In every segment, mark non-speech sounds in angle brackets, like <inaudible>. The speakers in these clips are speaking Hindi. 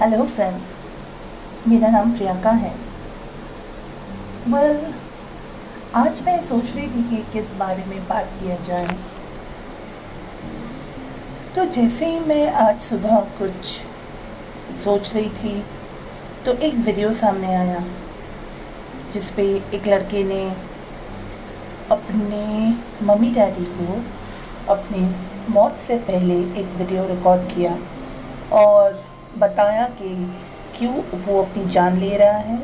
हेलो फ्रेंड्स मेरा नाम प्रियंका है। वेल well, आज मैं सोच रही थी कि किस बारे में बात किया जाए। तो जैसे ही मैं आज सुबह कुछ सोच रही थी तो एक वीडियो सामने आया जिस पे एक लड़के ने अपने मम्मी डैडी को अपनी मौत से पहले एक वीडियो रिकॉर्ड किया और बताया कि क्यों वो अपनी जान ले रहा है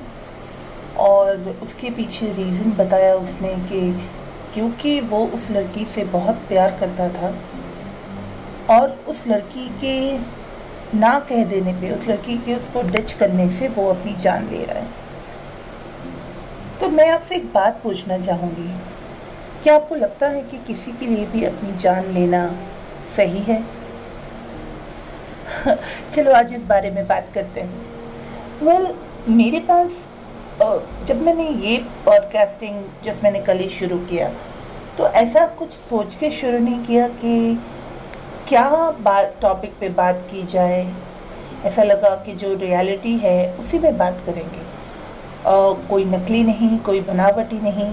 और उसके पीछे रीज़न बताया उसने कि क्योंकि वो उस लड़की से बहुत प्यार करता था और उस लड़की के ना कह देने पे, उस लड़की के उसको डच करने से वो अपनी जान ले रहा है। तो मैं आपसे एक बात पूछना चाहूँगी। क्या आपको लगता है कि किसी के लिए भी अपनी जान लेना सही है? चलो आज इस बारे में बात करते हैं। वेल well, मेरे पास जब मैंने ये पॉडकास्टिंग जब मैंने कल ही शुरू किया तो ऐसा कुछ सोच के शुरू नहीं किया कि क्या बात टॉपिक पे बात की जाए। ऐसा लगा कि जो रियलिटी है उसी पे बात करेंगे। uh, कोई नकली नहीं कोई बनावटी नहीं।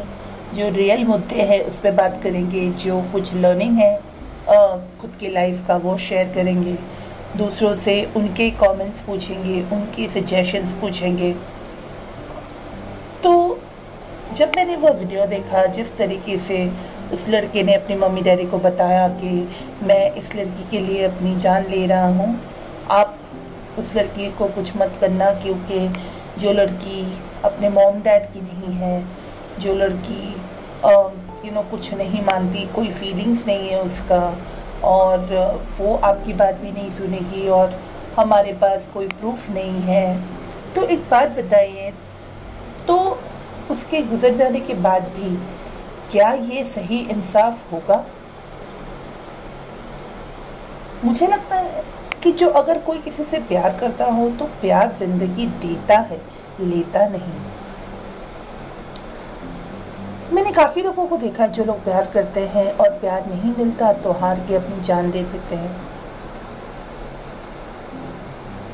जो रियल मुद्दे हैं उस पर बात करेंगे। जो कुछ लर्निंग है खुद की लाइफ का वो शेयर करेंगे। दूसरों से उनके कमेंट्स पूछेंगे, उनकी सजेशंस पूछेंगे। तो जब मैंने वो वीडियो देखा, जिस तरीके से उस लड़के ने अपनी मम्मी डैडी को बताया कि मैं इस लड़की के लिए अपनी जान ले रहा हूँ, आप उस लड़की को कुछ मत करना क्योंकि जो लड़की अपने मॉम डैड की नहीं है, जो लड़की यू नो कुछ नहीं मानती, कोई फीलिंग्स नहीं है उसका और वो आपकी बात भी नहीं सुनेगी और हमारे पास कोई प्रूफ नहीं है। तो एक बात बताइए तो उसके गुजर जाने के बाद भी क्या ये सही इंसाफ होगा? मुझे लगता है कि जो अगर कोई किसी से प्यार करता हो तो प्यार ज़िंदगी देता है, लेता नहीं। मैंने काफ़ी लोगों को देखा है जो लोग प्यार करते हैं और प्यार नहीं मिलता तो हार के अपनी जान दे देते हैं।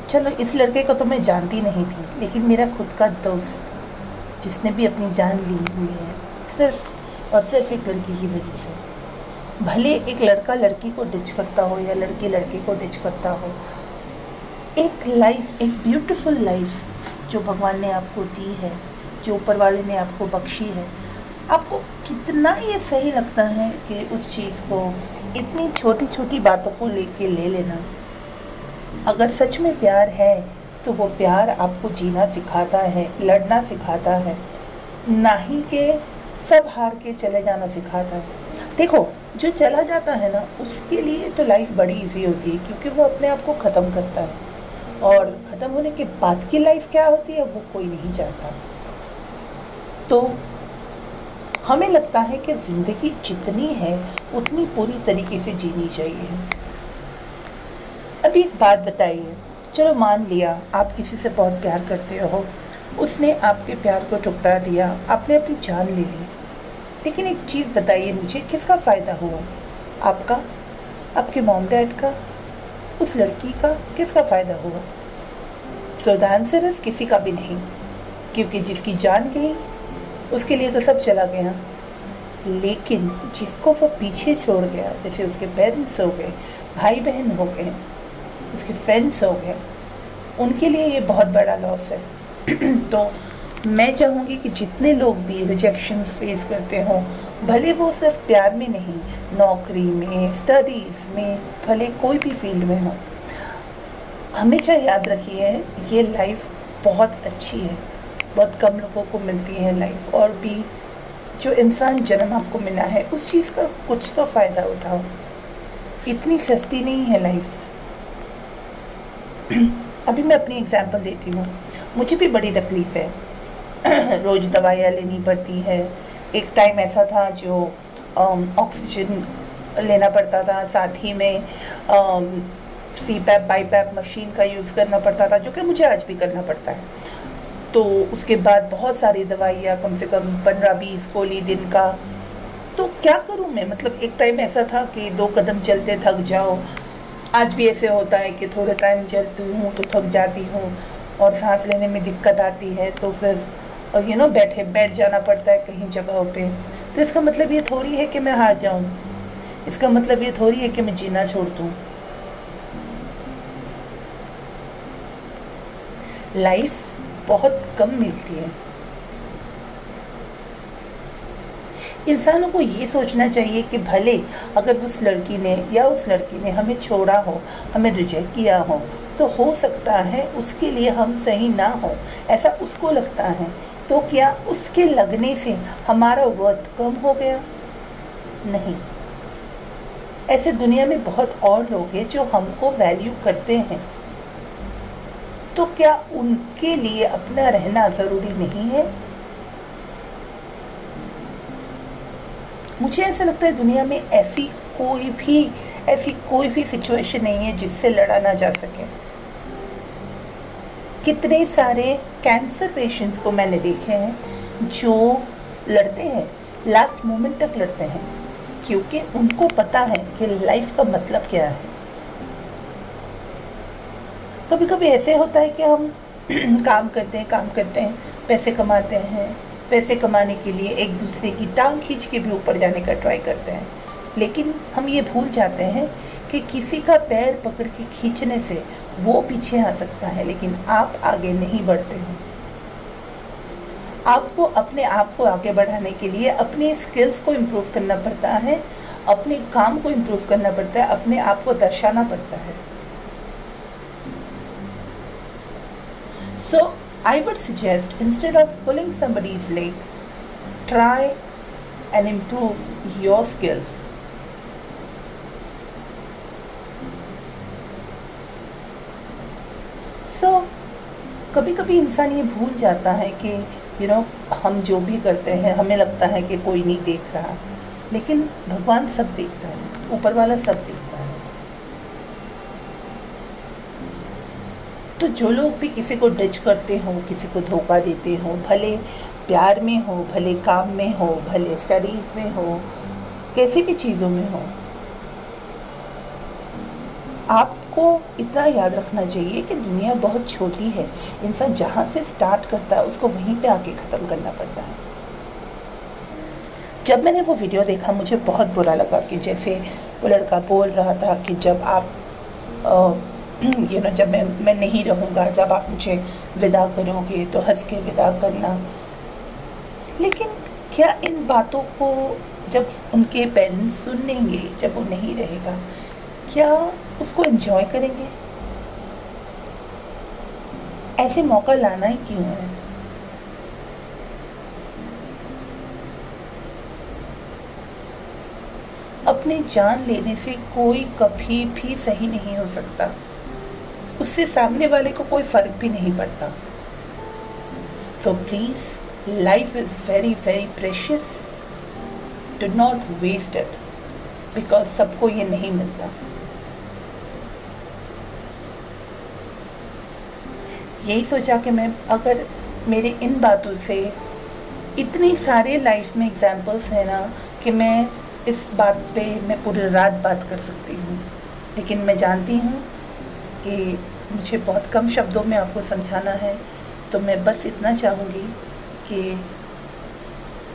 चलो, इस लड़के को तो मैं जानती नहीं थी, लेकिन मेरा खुद का दोस्त जिसने भी अपनी जान ली हुई है, सिर्फ़ और सिर्फ़ एक लड़की की वजह से। भले एक लड़का लड़की को डिच करता हो या लड़की लड़के को डिच करता हो, एक लाइफ एक ब्यूटीफुल लाइफ जो भगवान ने आपको दी है, जो ऊपर वाले ने आपको बख्शी है आपको कितना ये सही लगता है कि उस चीज़ को इतनी छोटी छोटी बातों को लेके ले लेना? अगर सच में प्यार है तो वो प्यार आपको जीना सिखाता है, लड़ना सिखाता है। ना ही के सब हार के चले जाना सिखाता है। देखो, जो चला जाता है ना, उसके लिए तो लाइफ बड़ी इजी होती है, क्योंकि वो अपने आप को ख़त्म करता है। और ख़त्म होने के बाद की लाइफ क्या होती है, वो कोई नहीं जानता। तो हमें लगता है कि ज़िंदगी जितनी है, उतनी पूरी तरीके से जीनी चाहिए। अभी एक बात बताइए। चलो मान लिया आप किसी से बहुत प्यार करते हो। उसने आपके प्यार को ठुकरा दिया, आपने अपनी जान ले ली। लेकिन एक चीज़ बताइए मुझे, किसका फ़ायदा हुआ? आपका? आपके मॉम डैड का? उस लड़की का? किसका फ़ायदा हुआ? सो द आंसर किसी का भी नहीं, क्योंकि जिसकी जान गई उसके लिए तो सब चला गया। लेकिन जिसको वो पीछे छोड़ गया, जैसे उसके पेरेंट्स हो गए भाई बहन हो गए, उसके फ्रेंड्स हो गए, उनके लिए ये बहुत बड़ा लॉस है। <clears throat> तो मैं चाहूँगी कि जितने लोग भी रिजेक्शन फेस करते हों, भले वो सिर्फ़ प्यार में नहीं, नौकरी में स्टडीज़ में, भले कोई भी फ़ील्ड में हो, हमेशा याद रखिए, ये लाइफ बहुत अच्छी है। बहुत कम लोगों को मिलती है लाइफ और भी जो इंसान जन्म आपको मिला है, उस चीज़ का कुछ तो फ़ायदा उठाओ। इतनी सस्ती नहीं है लाइफ <clears throat> अभी मैं अपनी एग्जांपल देती हूँ। मुझे भी बड़ी तकलीफ़ है। <clears throat> रोज़ दवाइयाँ लेनी पड़ती है। एक टाइम ऐसा था जो ऑक्सीजन लेना पड़ता था। साथ ही में CPAP BiPAP machine का यूज़ करना पड़ता था, जो कि मुझे आज भी करना पड़ता है। तो उसके बाद बहुत सारी दवाइयाँ, कम से कम पंद्रह, बीस, गोली दिन का। तो क्या करूँ मैं? मतलब एक टाइम ऐसा था कि दो कदम चलते थक जाओ। आज भी ऐसे होता है कि थोड़े टाइम चलती हूँ तो थक जाती हूँ और सांस लेने में दिक्कत आती है तो फिर, और यू नो बैठे, बैठ जाना पड़ता है कहीं जगहों पे। तो इसका मतलब ये थोड़ी है कि मैं हार जाऊँ। इसका मतलब ये थोड़ी है कि मैं जीना छोड़ दूँ। लाइफ बहुत कम मिलती है। इंसानों को ये सोचना चाहिए कि भले अगर उस लड़की ने या उस लड़की ने हमें छोड़ा हो, हमें रिजेक्ट किया हो तो हो सकता है उसके लिए हम सही ना हो। ऐसा उसको लगता है। तो क्या उसके लगने से हमारा वर्थ कम हो गया? नहीं। ऐसे दुनिया में बहुत और लोग हैं जो हमको वैल्यू करते हैं। तो क्या उनके लिए अपना रहना ज़रूरी नहीं है? मुझे ऐसा लगता है दुनिया में ऐसी कोई भी, ऐसी कोई भी सिचुएशन नहीं है जिससे लड़ा ना जा सके। कितने सारे कैंसर पेशेंट्स को मैंने देखे हैं जो लड़ते हैं लास्ट मोमेंट तक लड़ते हैं, क्योंकि उनको पता है कि लाइफ का मतलब क्या है। कभी कभी ऐसे होता है कि हम <clears throat> काम करते हैं, काम करते हैं, पैसे कमाते हैं। पैसे कमाने के लिए एक दूसरे की टांग खींच के भी ऊपर जाने का ट्राई करते हैं। लेकिन हम ये भूल जाते हैं कि किसी का पैर पकड़ के खींचने से वो पीछे आ सकता है, लेकिन आप आगे नहीं बढ़ते हो। आपको अपने आप को आगे बढ़ाने के लिए अपने स्किल्स को इम्प्रूव करना पड़ता है, अपने काम को इम्प्रूव करना पड़ता है, अपने आप को दर्शाना पड़ता है। सो I would suggest instead of pulling somebody's leg, try and improve your skills. so, कभी कभी इंसान ये भूल जाता है कि यू you नो know, हम जो भी करते हैं हमें लगता है कि कोई नहीं देख रहा लेकिन भगवान सब देखता है ऊपर वाला सब देखता तो जो लोग भी किसी को डच करते हों किसी को धोखा देते हों भले प्यार में हो भले काम में हो भले स्टडीज़ में हो कैसी भी चीज़ों में हो आपको इतना याद रखना चाहिए कि दुनिया बहुत छोटी है। इंसान जहाँ से स्टार्ट करता है उसको वहीं पे आके ख़त्म करना पड़ता है। जब मैंने वो वीडियो देखा मुझे बहुत बुरा लगा कि जैसे वो लड़का बोल रहा था कि जब आप आ, <clears throat> यू नो जब मैं मैं नहीं रहूँगा, जब आप मुझे विदा करोगे तो हंस के विदा करना। लेकिन क्या इन बातों को जब उनके पेरेंट्स सुन लेंगे जब वो नहीं रहेगा, क्या उसको एंजॉय करेंगे? ऐसे मौका लाना ही क्यों है? अपनी जान लेने से कोई कभी भी सही नहीं हो सकता। उससे सामने वाले को कोई फ़र्क भी नहीं पड़ता। So please life is very very precious do not waste it because सबको ये नहीं मिलता। यही सोचा कि मैं, अगर मेरे इन बातों से इतनी सारे लाइफ में एग्जाम्पल्स हैं ना, कि मैं इस बात पे मैं पूरी रात बात कर सकती हूँ। लेकिन मैं जानती हूँ कि मुझे बहुत कम शब्दों में आपको समझाना है तो मैं बस इतना चाहूँगी कि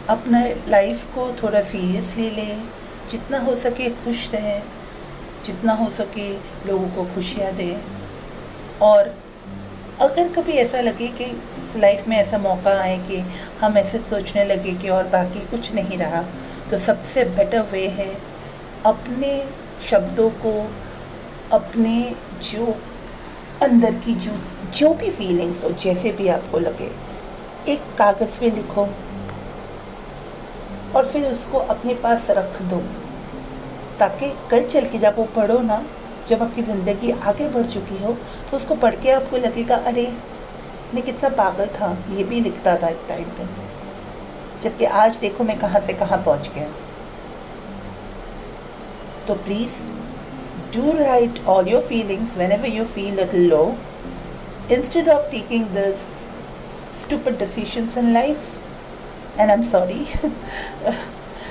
अपना लाइफ को थोड़ा सीरियसली लें। जितना हो सके खुश रहें, जितना हो सके लोगों को खुशियाँ दें। और अगर कभी ऐसा लगे कि लाइफ में ऐसा मौका आए कि हम ऐसे सोचने लगे कि और बाकी कुछ नहीं रहा तो सबसे बेटर वे है अपने शब्दों को, अपने जो अंदर की जो जो भी फीलिंग्स हो, जैसे भी आपको लगे, एक कागज़ पे लिखो और फिर उसको अपने पास रख दो, ताकि कल चल के जब वो पढ़ो ना, जब आपकी ज़िंदगी आगे बढ़ चुकी हो तो उसको पढ़ के आपको लगेगा, अरे, मैं कितना पागल था। ये भी लिखता था एक टाइम पे। जबकि आज देखो मैं कहाँ से कहाँ पहुँच गया। तो please do write all your feelings whenever you feel a little low instead of taking this stupid decisions in life and i'm sorry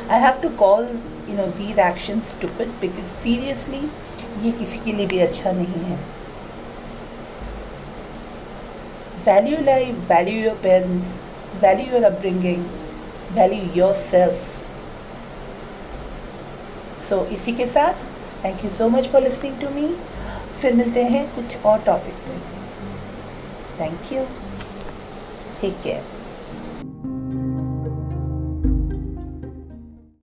i have to call you know these actions stupid because seriously किसी के लिए भी अच्छा नहीं है value life value your parents value your upbringing value yourself so इसी के साथ thank you so much for listening to me फिर मिलते हैं कुछ और टॉपिक में थैंक यू टेक केयर